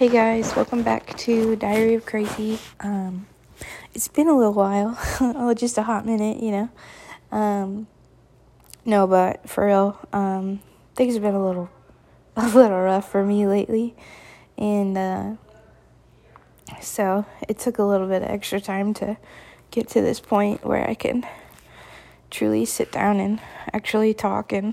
Hey guys, welcome back to Diary of Crazy. Um, it's been a little while, oh, just a hot minute, you know. Um, no, but for real, um, things have been a little, a little rough for me lately, and uh, so it took a little bit of extra time to get to this point where I can truly sit down and actually talk and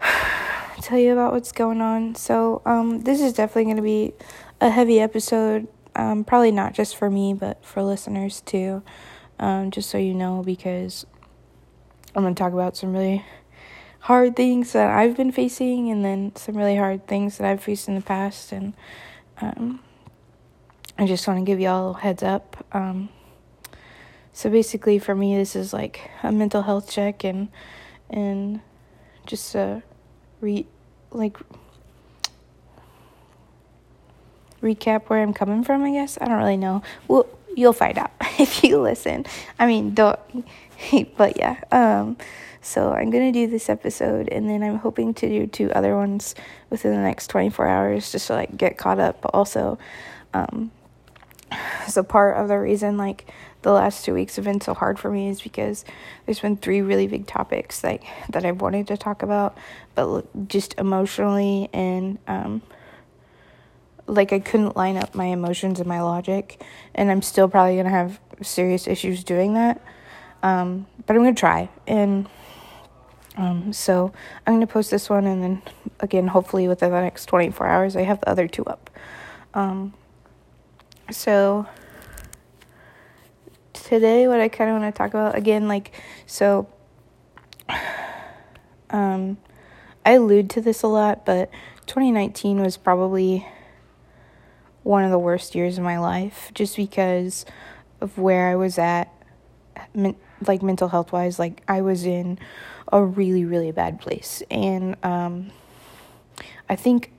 tell you about what's going on. So, um, this is definitely going to be a heavy episode. Um, probably not just for me, but for listeners too. Um, just so you know, because I'm going to talk about some really hard things that I've been facing, and then some really hard things that I've faced in the past. And um, I just want to give y'all a heads up. Um, so basically, for me, this is like a mental health check and and just a re like recap where I'm coming from, I guess. I don't really know. Well, you'll find out if you listen. I mean, don't but yeah. Um so I'm going to do this episode and then I'm hoping to do two other ones within the next 24 hours just to like get caught up, but also um so part of the reason like the last two weeks have been so hard for me is because there's been three really big topics like that I've wanted to talk about, but just emotionally and um, like I couldn't line up my emotions and my logic, and I'm still probably gonna have serious issues doing that. Um, but I'm gonna try, and um, so I'm gonna post this one, and then again, hopefully within the next 24 hours, I have the other two up. Um, so today what I kind of want to talk about again like so um I allude to this a lot but 2019 was probably one of the worst years of my life just because of where I was at like mental health wise like I was in a really really bad place. And um I think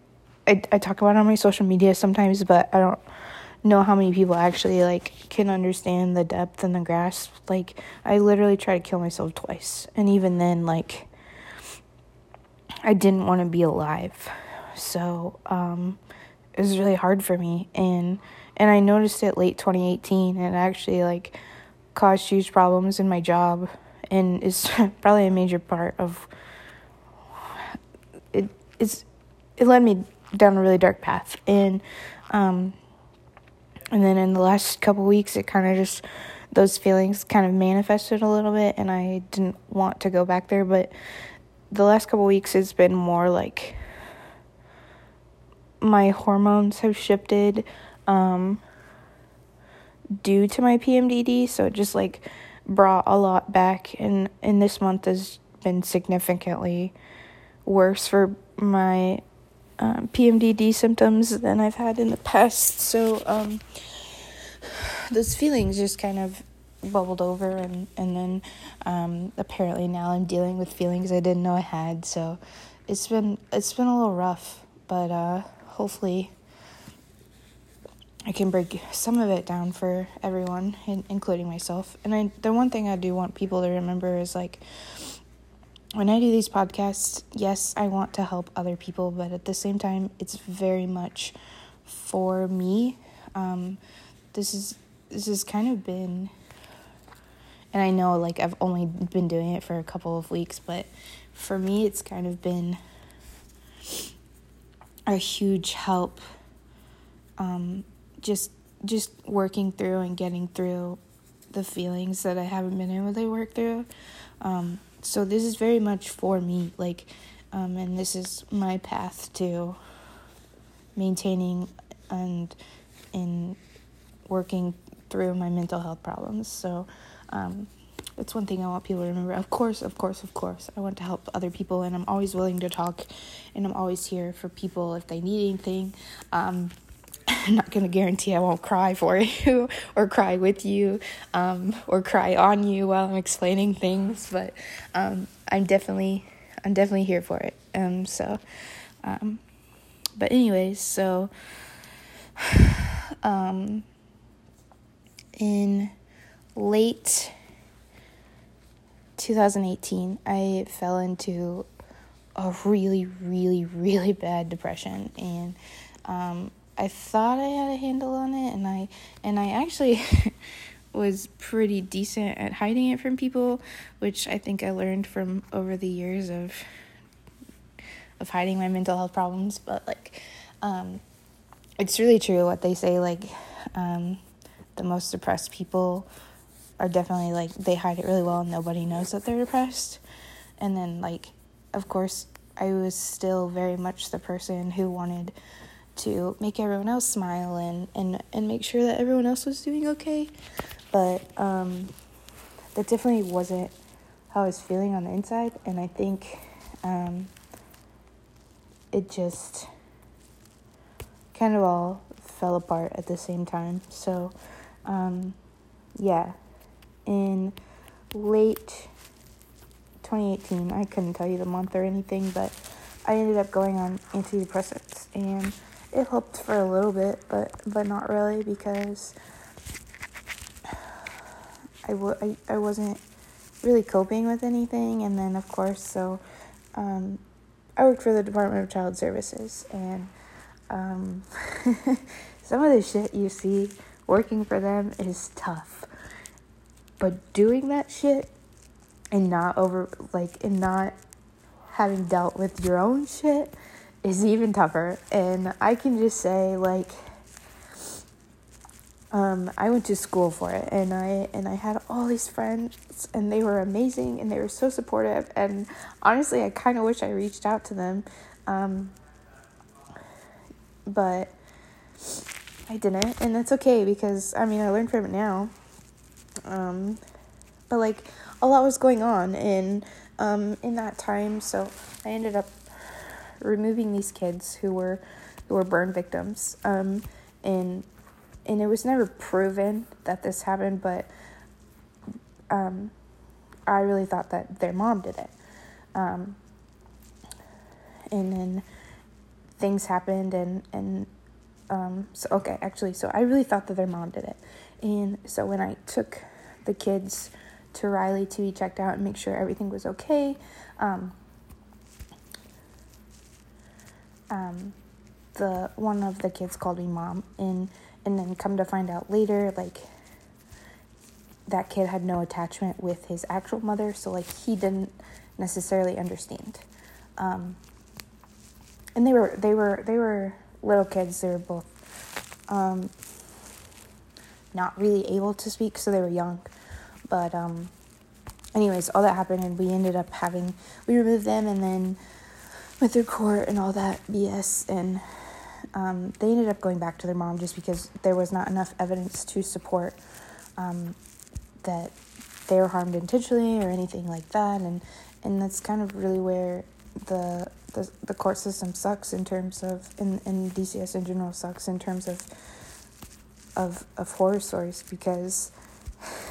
I I talk about it on my social media sometimes but I don't know how many people actually like can understand the depth and the grasp. Like I literally tried to kill myself twice, and even then, like I didn't want to be alive. So um, it was really hard for me, and and I noticed it late 2018, and actually like caused huge problems in my job, and is probably a major part of it. It's it led me down a really dark path, and um, and then in the last couple weeks, it kind of just, those feelings kind of manifested a little bit, and I didn't want to go back there. But the last couple weeks has been more like my hormones have shifted um, due to my PMDD. So it just like brought a lot back. And, and this month has been significantly worse for my um, PMDD symptoms than I've had in the past. So um, those feelings just kind of bubbled over, and and then um, apparently now I'm dealing with feelings I didn't know I had. So it's been it's been a little rough, but uh, hopefully. I can break some of it down for everyone, including myself. And I, the one thing I do want people to remember is like, when I do these podcasts, yes, I want to help other people, but at the same time, it's very much for me. Um, this is this has kind of been, and I know like I've only been doing it for a couple of weeks, but for me, it's kind of been a huge help. Um, just just working through and getting through the feelings that I haven't been able to work through. Um, so this is very much for me like um, and this is my path to maintaining and in working through my mental health problems so um, that's one thing I want people to remember. Of course, of course, of course. I want to help other people, and I'm always willing to talk, and I'm always here for people if they need anything. Um, I'm not going to guarantee I won't cry for you or cry with you um, or cry on you while I'm explaining things, but um, I'm definitely I'm definitely here for it. Um, so, um, but anyways, so um, in late 2018, I fell into a really, really, really bad depression and um, I thought I had a handle on it and I and I actually was pretty decent at hiding it from people, which I think I learned from over the years of of hiding my mental health problems, but like um it's really true what they say like um the most depressed people are definitely like they hide it really well and nobody knows that they're depressed. And then like of course I was still very much the person who wanted to make everyone else smile and, and, and make sure that everyone else was doing okay. But um, that definitely wasn't how I was feeling on the inside. And I think um, it just kind of all fell apart at the same time. So, um, yeah, in late 2018, I couldn't tell you the month or anything, but I ended up going on antidepressants and it helped for a little bit, but but not really because I, w- I, I wasn't really coping with anything. And then, of course, so um, I worked for the Department of Child Services, and um, some of the shit you see working for them is tough. But doing that shit and not over, like, and not having dealt with your own shit is even tougher. And I can just say, like, um, I went to school for it, and I and I had all these friends, and they were amazing, and they were so supportive. And honestly, I kind of wish I reached out to them, um, but I didn't, and that's okay because I mean I learned from it now. Um, but like a lot was going on in um, in that time, so I ended up removing these kids who were who were burn victims. Um, and and it was never proven that this happened, but um, I really thought that their mom did it. Um, and then things happened, and and um, so okay, actually, so I really thought that their mom did it, and so when I took the kids to Riley to be checked out and make sure everything was okay. Um, um, the one of the kids called me mom, and and then come to find out later, like that kid had no attachment with his actual mother, so like he didn't necessarily understand. Um, and they were they were they were little kids. They were both um, not really able to speak, so they were young. But um, anyways, all that happened, and we ended up having we removed them, and then went through court and all that BS, and um, they ended up going back to their mom just because there was not enough evidence to support um, that they were harmed intentionally or anything like that, and and that's kind of really where the the, the court system sucks in terms of in, in DCS in general sucks in terms of of of horror stories because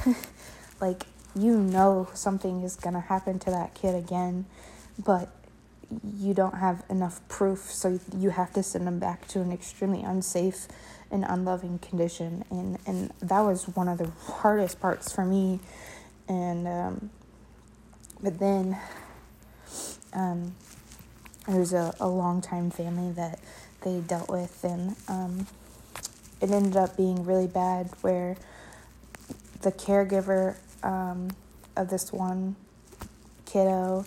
like you know something is gonna happen to that kid again, but you don't have enough proof, so you have to send them back to an extremely unsafe and unloving condition. And, and that was one of the hardest parts for me. And, um, but then, um, it was a, a long time family that they dealt with, and, um, it ended up being really bad where the caregiver, um, of this one kiddo,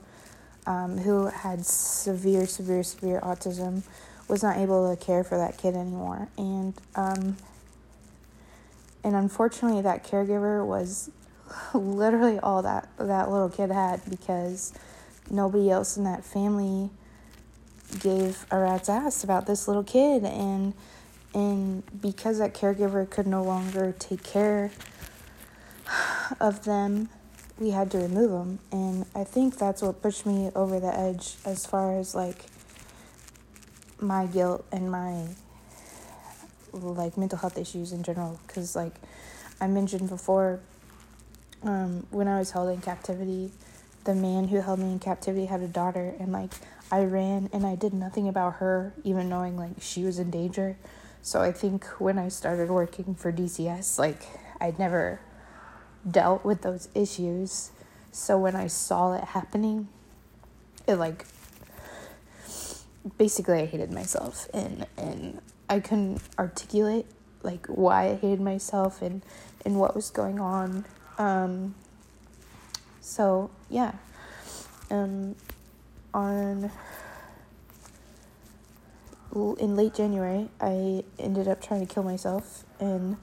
um, who had severe, severe, severe autism, was not able to care for that kid anymore. And um, and unfortunately, that caregiver was literally all that that little kid had because nobody else in that family gave a rat's ass about this little kid and and because that caregiver could no longer take care of them we had to remove them. And I think that's what pushed me over the edge as far as like my guilt and my like mental health issues in general. Because, like I mentioned before, um, when I was held in captivity, the man who held me in captivity had a daughter, and like I ran and I did nothing about her, even knowing like she was in danger. So I think when I started working for DCS, like I'd never dealt with those issues. So when I saw it happening, it like basically I hated myself and and I couldn't articulate like why I hated myself and and what was going on. Um, so yeah, um, on in late January, I ended up trying to kill myself, and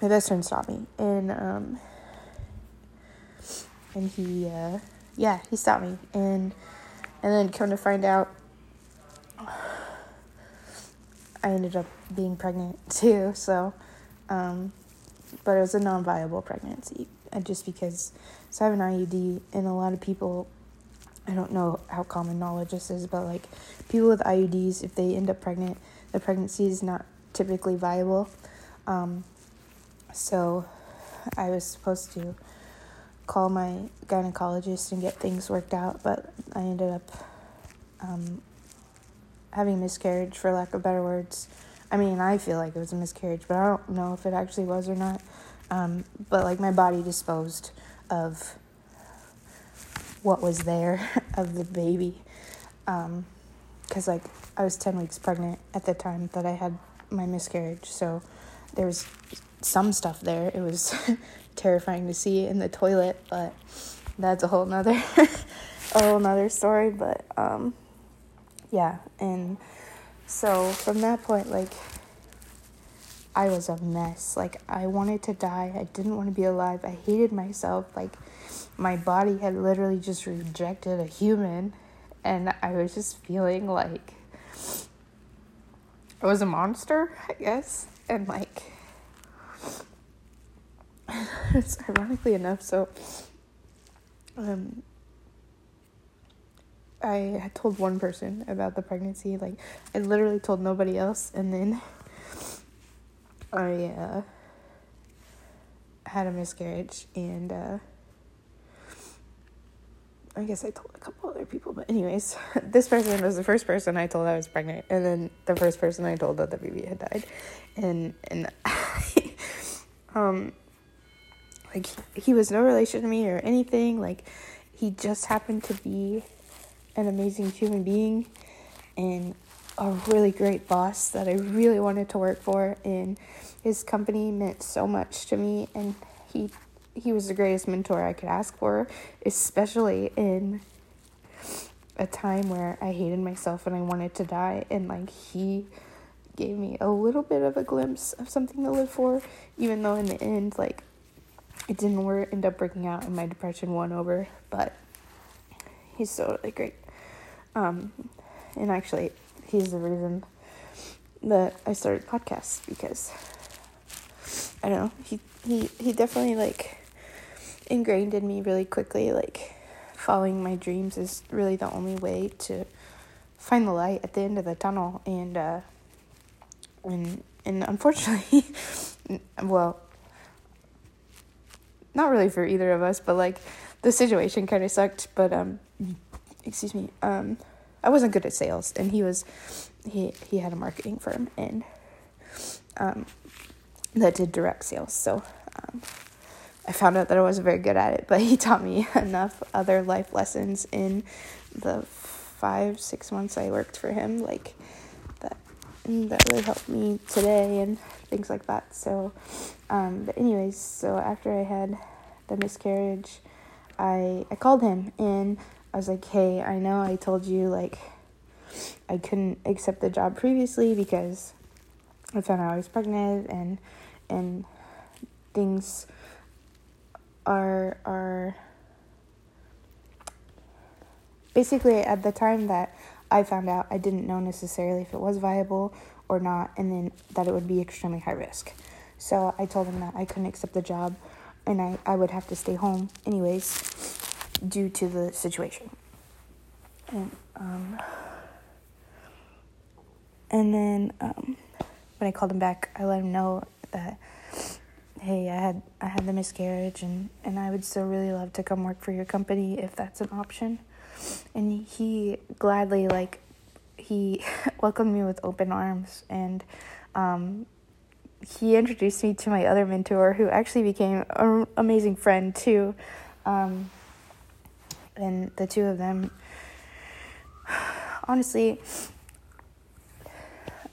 my best friend stopped me, and um, and he, uh, yeah, he stopped me, and and then come to find out, I ended up being pregnant too. So, um, but it was a non-viable pregnancy, uh, just because. So I have an IUD, and a lot of people I don't know how common knowledge this is, but like people with IUDs, if they end up pregnant, the pregnancy is not typically viable. Um, so I was supposed to call my gynecologist and get things worked out, but I ended up um, having a miscarriage, for lack of better words. I mean, I feel like it was a miscarriage, but I don't know if it actually was or not. Um, but like my body disposed of what was there of the baby. Because, um, like, I was 10 weeks pregnant at the time that I had my miscarriage. So there was some stuff there. It was terrifying to see in the toilet, but that's a whole nother, a whole nother story. But, um, yeah. And so from that point, like, I was a mess. Like, I wanted to die. I didn't want to be alive. I hated myself. Like, my body had literally just rejected a human and I was just feeling like I was a monster, I guess. And like it's ironically enough, so um I had told one person about the pregnancy, like I literally told nobody else and then I uh had a miscarriage and uh I guess I told a couple other people, but anyways, this person was the first person I told I was pregnant, and then the first person I told that the baby had died, and and um, like he was no relation to me or anything. Like he just happened to be an amazing human being, and a really great boss that I really wanted to work for, and his company meant so much to me, and he he was the greatest mentor I could ask for, especially in a time where I hated myself and I wanted to die. And like, he gave me a little bit of a glimpse of something to live for, even though in the end, like, it didn't work, end up breaking out and my depression won over. But he's so really great. Um, and actually, he's the reason that I started podcasts because I don't know. He he he definitely like ingrained in me really quickly like following my dreams is really the only way to find the light at the end of the tunnel and uh and and unfortunately well not really for either of us but like the situation kind of sucked but um excuse me um I wasn't good at sales and he was he he had a marketing firm and um that did direct sales so um I found out that I wasn't very good at it, but he taught me enough other life lessons in the five, six months I worked for him, like that really helped me today and things like that. So, um, but anyways, so after I had the miscarriage, I I called him and I was like, hey, I know I told you like I couldn't accept the job previously because I found out I was pregnant and and things are are basically at the time that I found out, I didn't know necessarily if it was viable or not, and then that it would be extremely high risk. So I told him that I couldn't accept the job and I, I would have to stay home anyways due to the situation. And um and then um when I called him back, I let him know that hey, I had I had the miscarriage and and I would still really love to come work for your company if that's an option. And he gladly like he welcomed me with open arms and um, he introduced me to my other mentor who actually became an amazing friend too. Um, and the two of them honestly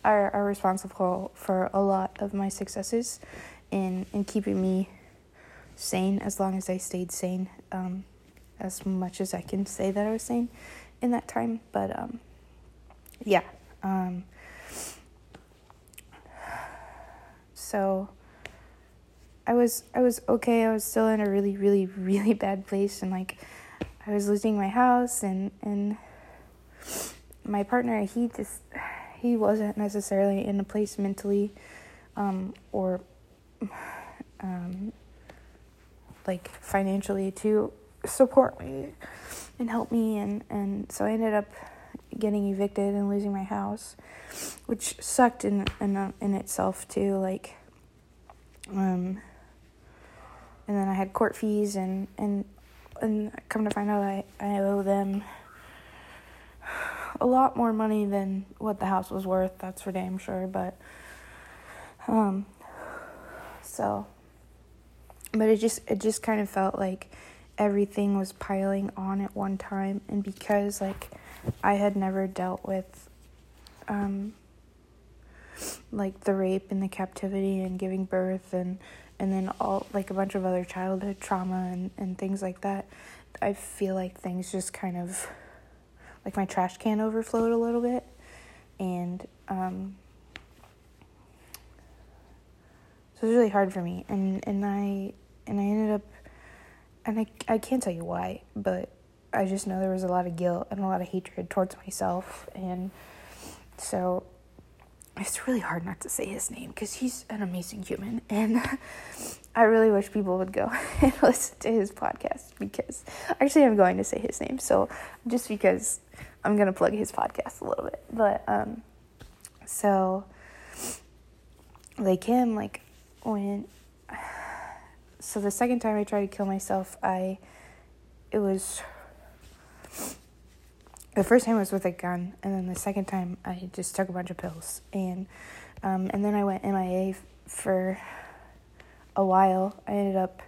are, are responsible for a lot of my successes in in keeping me sane as long as I stayed sane. Um, as much as I can say that I was sane in that time, but um, yeah. Um, so I was I was okay. I was still in a really really really bad place and like I was losing my house and and my partner he just he wasn't necessarily in a place mentally um, or um, like financially to support me and help me and and so I ended up getting evicted and losing my house which sucked in in in itself too like um and then I had court fees and and and come to find out I, I owe them a lot more money than what the house was worth, that's for damn sure, but um so but it just it just kind of felt like everything was piling on at one time and because like I had never dealt with um like the rape and the captivity and giving birth and and then all like a bunch of other childhood trauma and, and things like that i feel like things just kind of like my trash can overflowed a little bit. And um, so it was really hard for me. And and i and i ended up and I, I can't tell you why but i just know there was a lot of guilt and a lot of hatred towards myself and so it's really hard not to say his name because he's an amazing human and i really wish people would go and listen to his podcast because actually i'm going to say his name so just because i'm going to plug his podcast a little bit but um so like him like when so the second time i tried to kill myself i it was the first time was with a gun, and then the second time I just took a bunch of pills, and um, and then I went MIA f- for a while. I ended up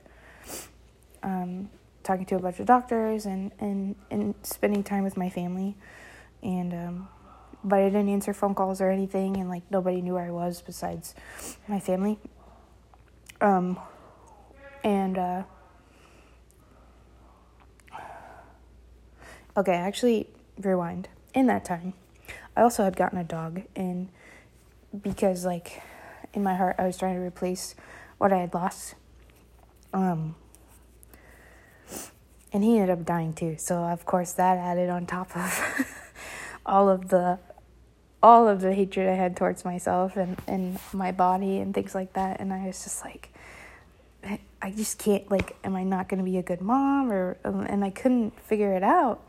um, talking to a bunch of doctors and and and spending time with my family, and um, but I didn't answer phone calls or anything, and like nobody knew where I was besides my family. Um, and uh, okay, actually rewind. In that time, I also had gotten a dog, and because like in my heart, I was trying to replace what I had lost. Um, and he ended up dying too. So of course that added on top of all of the all of the hatred I had towards myself and, and my body and things like that. And I was just like, I just can't like, am I not going to be a good mom or? Um, and I couldn't figure it out.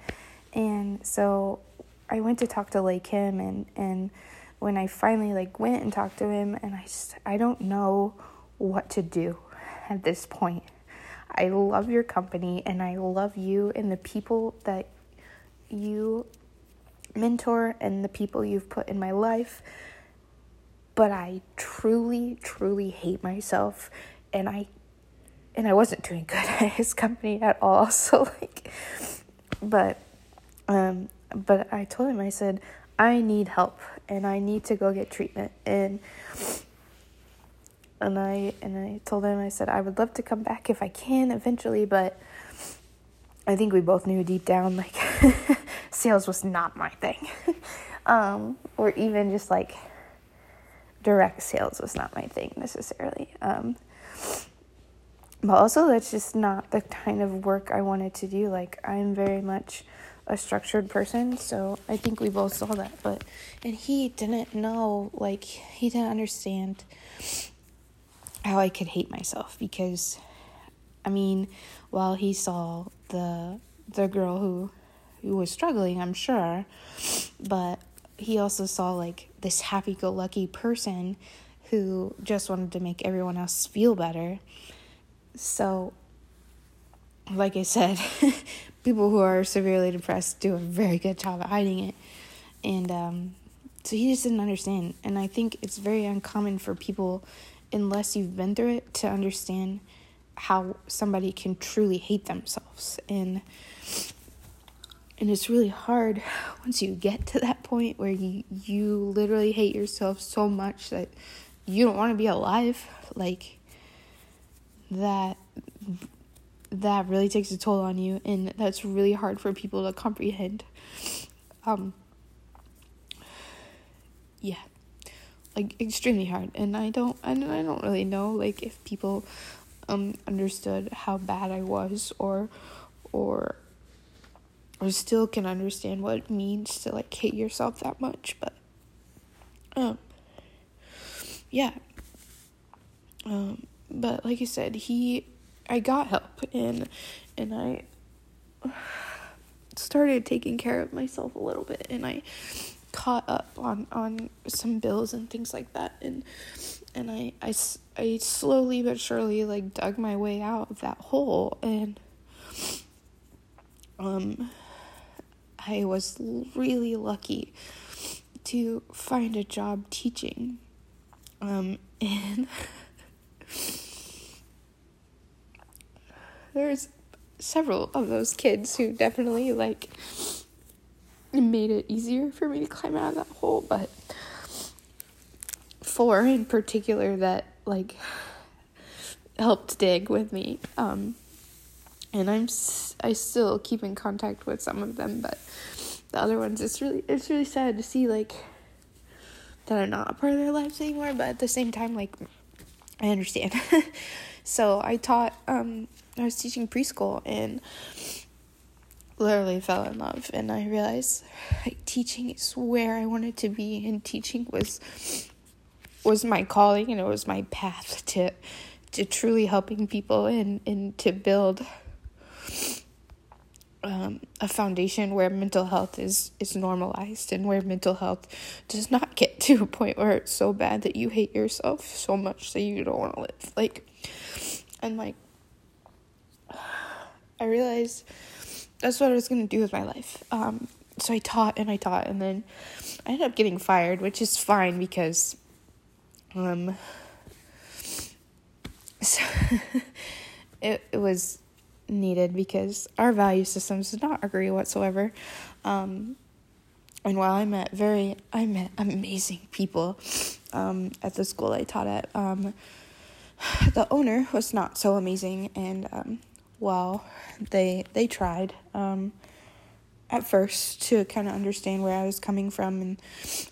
And so I went to talk to Lay Kim and and when I finally like went and talked to him and I just I don't know what to do at this point. I love your company and I love you and the people that you mentor and the people you've put in my life. But I truly, truly hate myself and I and I wasn't doing good at his company at all. So like but um, but I told him, I said, I need help and I need to go get treatment. And and I and I told him, I said, I would love to come back if I can eventually, but I think we both knew deep down like sales was not my thing. um, or even just like direct sales was not my thing necessarily. Um, but also that's just not the kind of work I wanted to do. Like I'm very much a structured person, so I think we both saw that. But and he didn't know, like he didn't understand how I could hate myself because I mean, while he saw the the girl who who was struggling, I'm sure, but he also saw like this happy-go-lucky person who just wanted to make everyone else feel better. So like I said, people who are severely depressed do a very good job at hiding it. And um, so he just didn't understand. And I think it's very uncommon for people, unless you've been through it, to understand how somebody can truly hate themselves. And and it's really hard once you get to that point where you you literally hate yourself so much that you don't want to be alive like that that really takes a toll on you and that's really hard for people to comprehend. Um yeah. Like extremely hard and i don't don't, I don't really know like if people um understood how bad i was or or or still can understand what it means to like hate yourself that much but um yeah. Um but like i said he i got help and and i started taking care of myself a little bit and i caught up on on some bills and things like that. And and I, I, I slowly but surely like dug my way out of that hole and um I was really lucky to find a job teaching. Um and there's several of those kids who definitely like made it easier for me to climb out of that hole, but four in particular that like helped dig with me. Um, and I'm I still keep in contact with some of them, but the other ones it's really it's really sad to see like that I'm not a part of their lives anymore. But at the same time, like I understand. so I taught um I was teaching preschool and literally fell in love. And I realized like teaching is where I wanted to be and teaching was was my calling and it was my path to to truly helping people and and to build um, a foundation where mental health is is normalized and where mental health does not get to a point where it's so bad that you hate yourself so much that you don't want to live. Like and like I realized that's what I was gonna do with my life. Um, so I taught and I taught, and then I ended up getting fired, which is fine because, um, so it it was needed because our value systems did not agree whatsoever. Um, and while I met very, I met amazing people um, at the school I taught at. Um, the owner was not so amazing, and um, well, they they tried um, at first to kind of understand where I was coming from and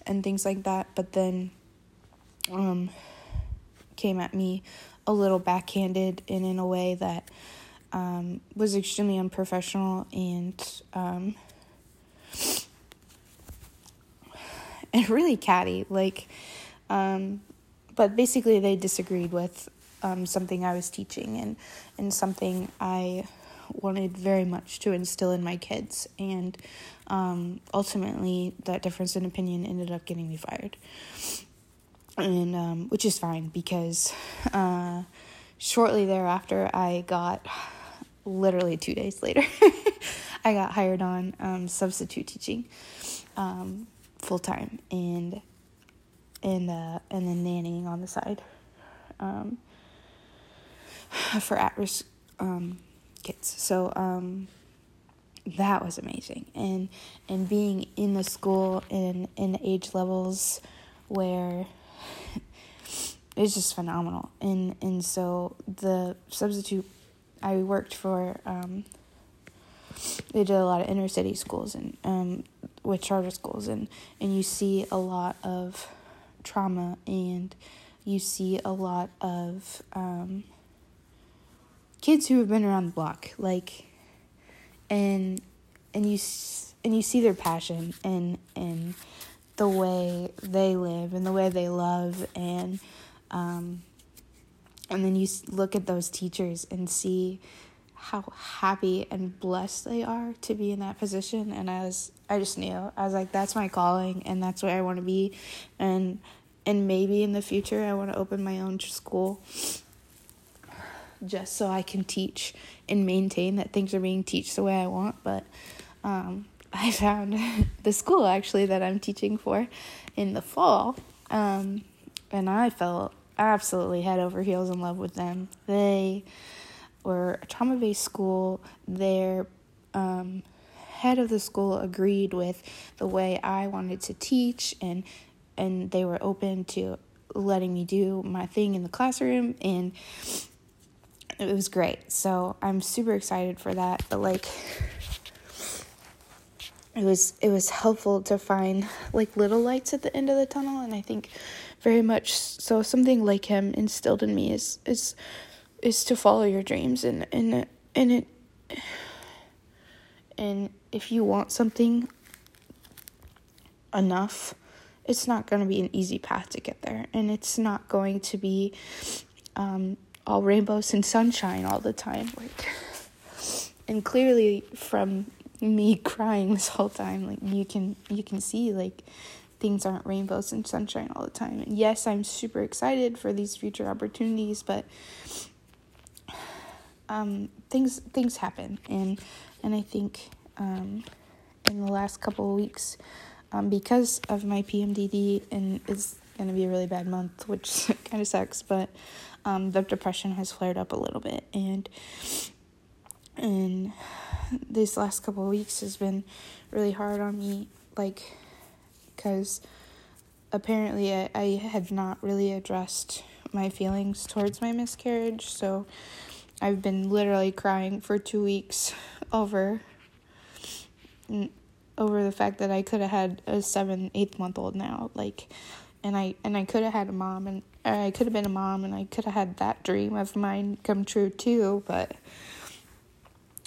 and things like that, but then um, came at me a little backhanded and in a way that um, was extremely unprofessional and um, and really catty. Like, um, but basically, they disagreed with um, something I was teaching and, and something I wanted very much to instill in my kids. And um, ultimately, that difference in opinion ended up getting me fired. And um, which is fine because uh, shortly thereafter, I got literally two days later, I got hired on um, substitute teaching um, full time and and uh, and then nannying on the side. Um, for at risk um, kids. So um, that was amazing, and and being in the school in in age levels where it's just phenomenal, and and so the substitute I worked for. Um, they did a lot of inner city schools and um, with charter schools and and you see a lot of trauma and you see a lot of um, kids who have been around the block like and and you and you see their passion and and the way they live and the way they love and um and then you look at those teachers and see how happy and blessed they are to be in that position. And I was I just knew I was like that's my calling and that's where I want to be. And and maybe in the future I want to open my own school just so I can teach and maintain that things are being taught the way I want. But um, I found the school actually that I'm teaching for in the fall, um, and I felt absolutely head over heels in love with them. They were a trauma based school. Their um, head of the school agreed with the way I wanted to teach and and they were open to letting me do my thing in the classroom and it was great. So I'm super excited for that. But like it was it was helpful to find like little lights at the end of the tunnel and I think very much so something like him instilled in me is is is to follow your dreams and and and it and if you want something enough it's not going to be an easy path to get there and it's not going to be um, all rainbows and sunshine all the time like and clearly from me crying this whole time like you can you can see like things aren't rainbows and sunshine all the time. And yes i'm super excited for these future opportunities but um, things things happen. And and i think um, in the last couple of weeks um, because of my PMDD, and it's to be a really bad month, which kind of sucks, but um, the depression has flared up a little bit. And, and these last couple of weeks has been really hard on me, like, because apparently I, I had not really addressed my feelings towards my miscarriage, so I've been literally crying for two weeks over over the fact that I could have had a seven, eight month old now, like, and I and I could have had a mom, and I could have been a mom, and I could have had that dream of mine come true too, but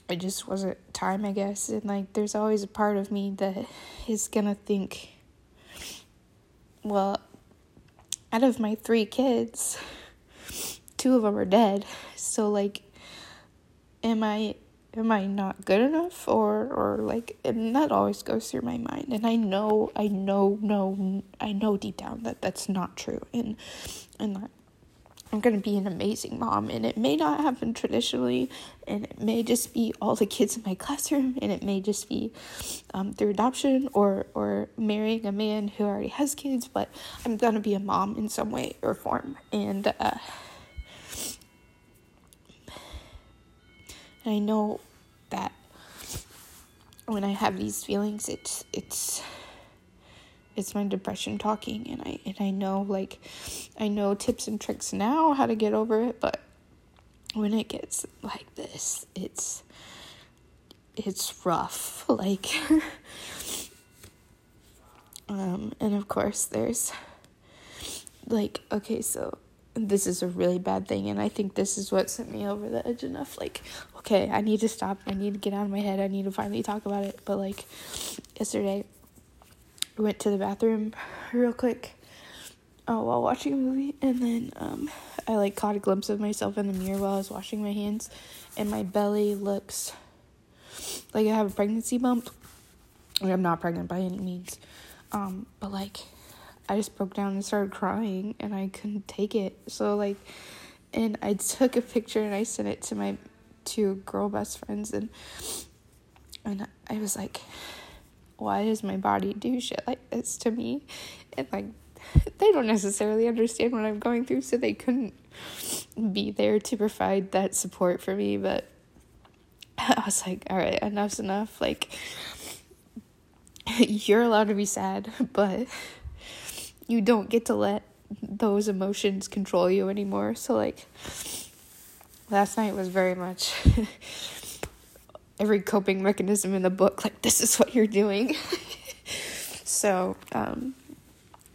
it just wasn't time, I guess. And like, there's always a part of me that is gonna think, well, out of my three kids, two of them are dead, so like, am I am I not good enough? Or or like and that always goes through my mind. And I know I know no I know deep down that that's not true. And and that I'm going to be an amazing mom. And it may not happen traditionally. And it may just be all the kids in my classroom. And it may just be um, through adoption or or marrying a man who already has kids. But I'm going to be a mom in some way or form. And uh I know that when I have these feelings, it's it's it's my depression talking, and I and I know like I know tips and tricks now how to get over it, but when it gets like this, it's it's rough. Like, um, and of course, there's like okay, so this is a really bad thing and i think this is what sent me over the edge enough like okay i need to stop. I need to get out of my head. I need to finally talk about it. But like yesterday i went to the bathroom real quick uh, while watching a movie. And then um, i like caught a glimpse of myself in the mirror while i was washing my hands. And my belly looks like i have a pregnancy bump. I'm not pregnant by any means. Um, but like I just broke down and started crying and I couldn't take it. So like and I took a picture and I sent it to my two girl best friends and and I was like why does my body do shit like this to me? And like they don't necessarily understand what I'm going through so they couldn't be there to provide that support for me, but I was like, all right, enough's enough. Like you're allowed to be sad, but you don't get to let those emotions control you anymore. So like last night was very much every coping mechanism in the book like this is what you're doing. so, um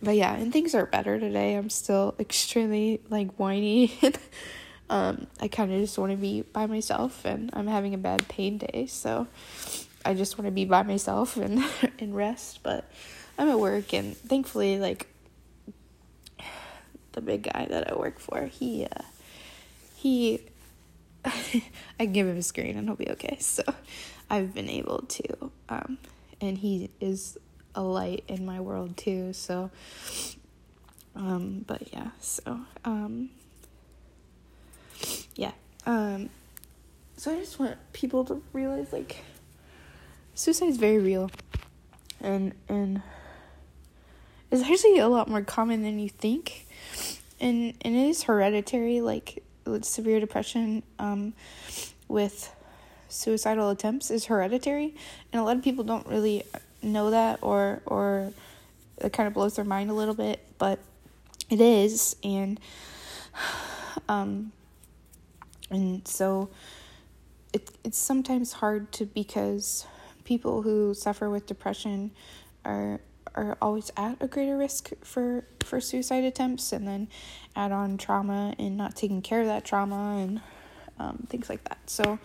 but yeah, and things are better today. I'm still extremely like whiny. um I kind of just want to be by myself and I'm having a bad pain day, so I just want to be by myself and and rest, but I'm at work and thankfully like the big guy that I work for, he uh, he I can give him a screen and he'll be okay. So I've been able to um, and he is a light in my world too. So um but yeah, so um yeah. Um so I just want people to realize like suicide is very real and and it's actually a lot more common than you think and and it is hereditary like severe depression um with suicidal attempts is hereditary, and a lot of people don't really know that or or it kind of blows their mind a little bit, but it is. And um and so it it's sometimes hard to because people who suffer with depression are are always at a greater risk for for suicide attempts and then add on trauma and not taking care of that trauma and um, things like that. So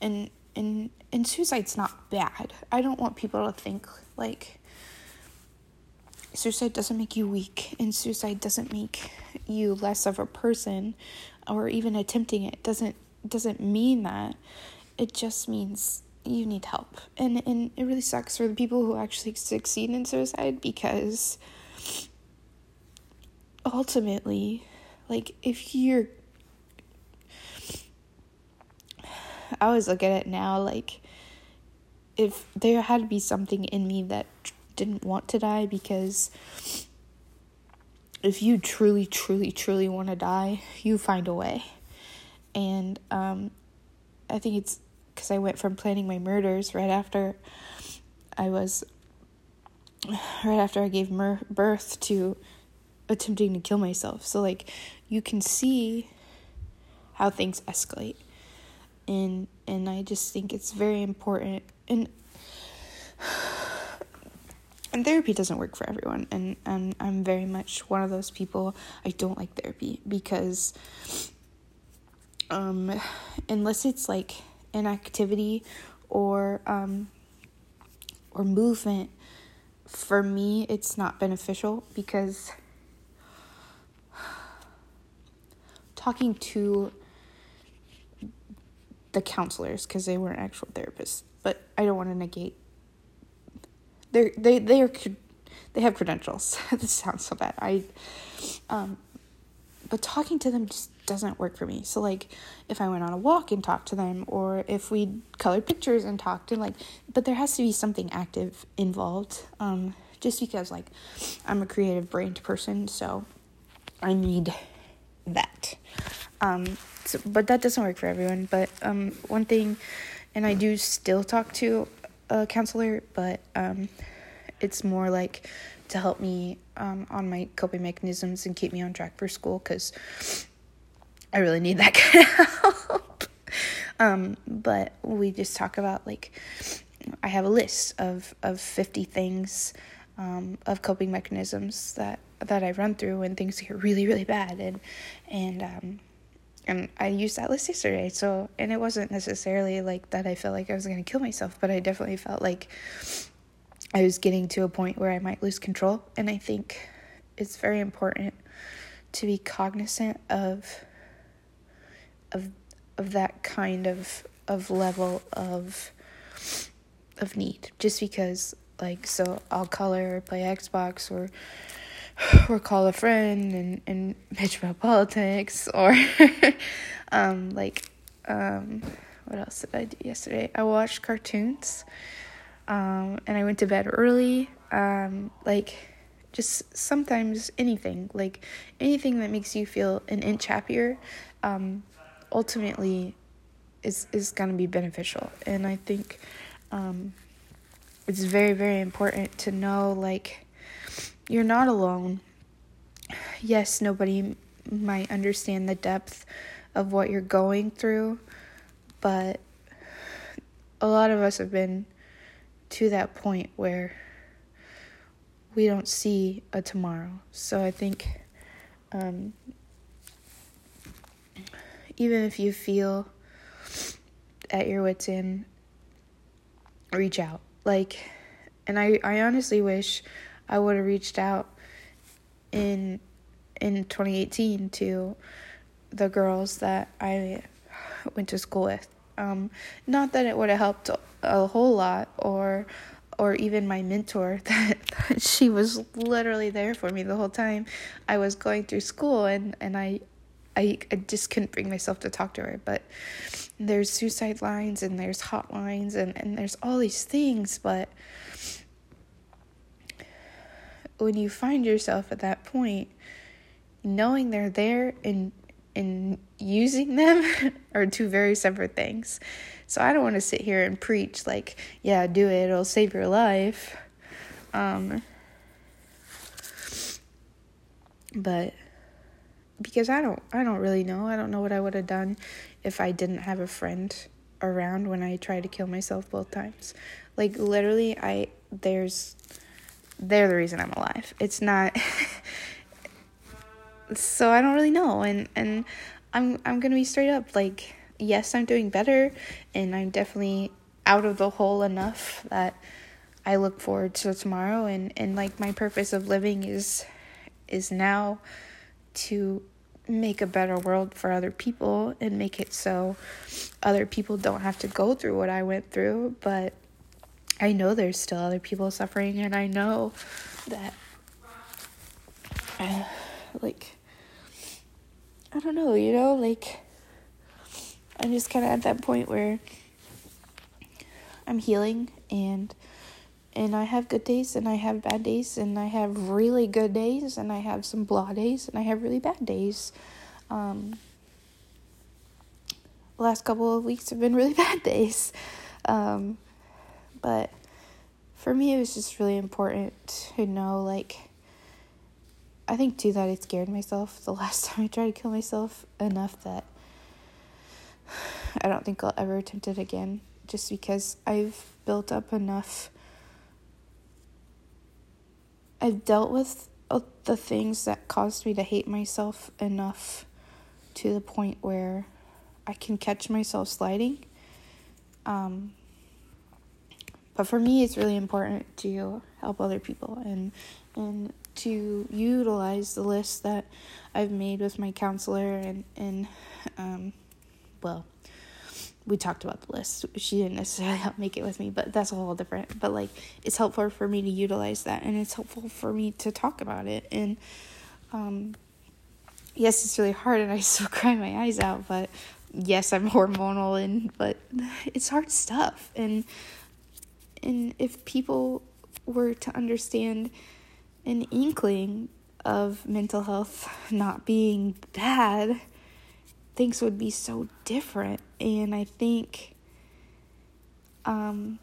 and and and suicide's not bad. I don't want people to think like suicide doesn't make you weak and suicide doesn't make you less of a person or even attempting it doesn't doesn't mean that. It just means you need help. And and it really sucks for the people who actually succeed in suicide because ultimately like if you're I always look at it now like if there had to be something in me that didn't want to die because if you truly truly truly want to die, you find a way. And um I think it's because I went from planning my murders right after I was right after I gave birth to attempting to kill myself. So like you can see how things escalate. And and I just think it's very important and and therapy doesn't work for everyone and and I'm very much one of those people I don't like therapy because um unless it's like an activity or um, or movement for me it's not beneficial because talking to the counselors because they weren't actual therapists but i don't want to negate they they they are they have credentials. This sounds so bad. I um but talking to them just doesn't work for me. So like if I went on a walk and talked to them or if we colored pictures and talked and like but there has to be something active involved. Um just because like I'm a creative brained person, so I need that. Um so, but that doesn't work for everyone, but um one thing and I do still talk to a counselor, but um it's more like to help me um, on my coping mechanisms and keep me on track for school because I really need that kind of help. Um, but we just talk about like I have a list of of fifty things um, of coping mechanisms that that I run through when things get really really bad and and um, and I used that list yesterday. So and it wasn't necessarily like that I felt like I was gonna kill myself, but I definitely felt like I was getting to a point where I might lose control. And I think it's very important to be cognizant of of of that kind of of level of of need. Just because like so I'll color or play Xbox or or call a friend and, and bitch about politics or um like um what else did I do yesterday? I watched cartoons um, and I went to bed early. Um, like, just sometimes anything, like anything that makes you feel an inch happier, um, ultimately is is gonna be beneficial. And I think um, it's very very important to know like you're not alone. Yes, nobody might understand the depth of what you're going through, but a lot of us have been to that point where we don't see a tomorrow. So I think um, even if you feel at your wits end, reach out. Like, and I, I honestly wish I would have reached out in in 2018 to the girls that I went to school with. Um, not that it would have helped a whole lot or or even my mentor that, that she was literally there for me the whole time I was going through school and and I I, I just couldn't bring myself to talk to her but there's suicide lines and there's hotlines and, and there's all these things but when you find yourself at that point knowing they're there and and using them are two very separate things So I don't want to sit here and preach like, yeah, do it, it'll save your life. Um, but because I don't I don't really know. I don't know what I would have done if I didn't have a friend around when I tried to kill myself both times. Like literally I there's they're the reason I'm alive. It's not so I don't really know and and I'm I'm going to be straight up like yes, I'm doing better and I'm definitely out of the hole enough that I look forward to tomorrow and and like my purpose of living is is now to make a better world for other people and make it so other people don't have to go through what I went through. But I know there's still other people suffering, and I know that, uh, like, I don't know, you know, like, I'm just kind of at that point where I'm healing and and I have good days and I have bad days and I have really good days and I have some blah days and I have really bad days. Um, last couple of weeks have been really bad days. Um, but for me, it was just really important to know, like, I think too that I scared myself the last time I tried to kill myself enough that I don't think I'll ever attempt it again just because I've built up enough I've dealt with uh, the things that caused me to hate myself enough to the point where I can catch myself sliding. Um, but for me, it's really important to help other people and and to utilize the list that I've made with my counselor and and um, well we talked about the list. She didn't necessarily help make it with me, but that's a whole different. But like, it's helpful for me to utilize that, and it's helpful for me to talk about it. And um, yes, it's really hard, and I still cry my eyes out. But yes, I'm hormonal, and but it's hard stuff. And and if people were to understand an inkling of mental health not being bad things would be so different. And I think, um,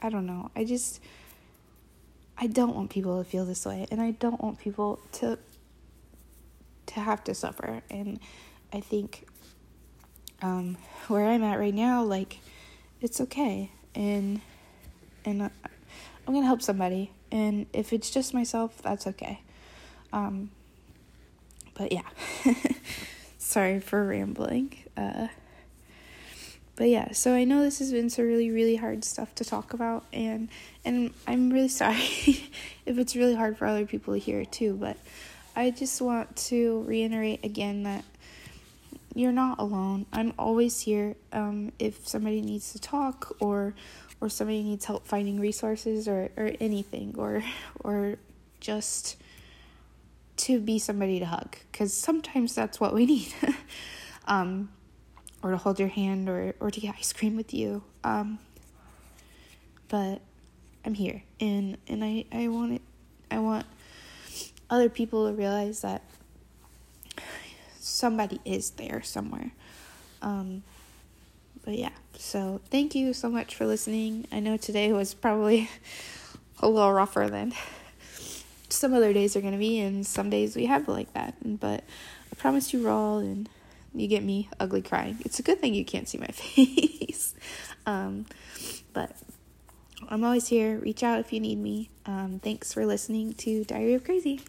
I don't know. I just, I don't want people to feel this way, and I don't want people to to have to suffer. And I think, um, where I'm at right now, like, it's okay, and and I, I'm gonna help somebody, and if it's just myself, that's okay. Um, but yeah, sorry for rambling. Uh, but yeah, so I know this has been some really really hard stuff to talk about, and and I'm really sorry if it's really hard for other people to hear too. But I just want to reiterate again that you're not alone. I'm always here. Um, if somebody needs to talk or or somebody needs help finding resources or, or anything or or just to be somebody to hug because sometimes that's what we need um, or to hold your hand or, or to get ice cream with you um, but i'm here and and i i want it i want other people to realize that somebody is there somewhere um, but yeah so thank you so much for listening. I know today was probably a little rougher than some other days are going to be, and some days we have like that. But I promise you, Rawl, and you get me ugly crying. It's a good thing you can't see my face. um, but I'm always here. Reach out if you need me. Um, thanks for listening to Diary of Crazy.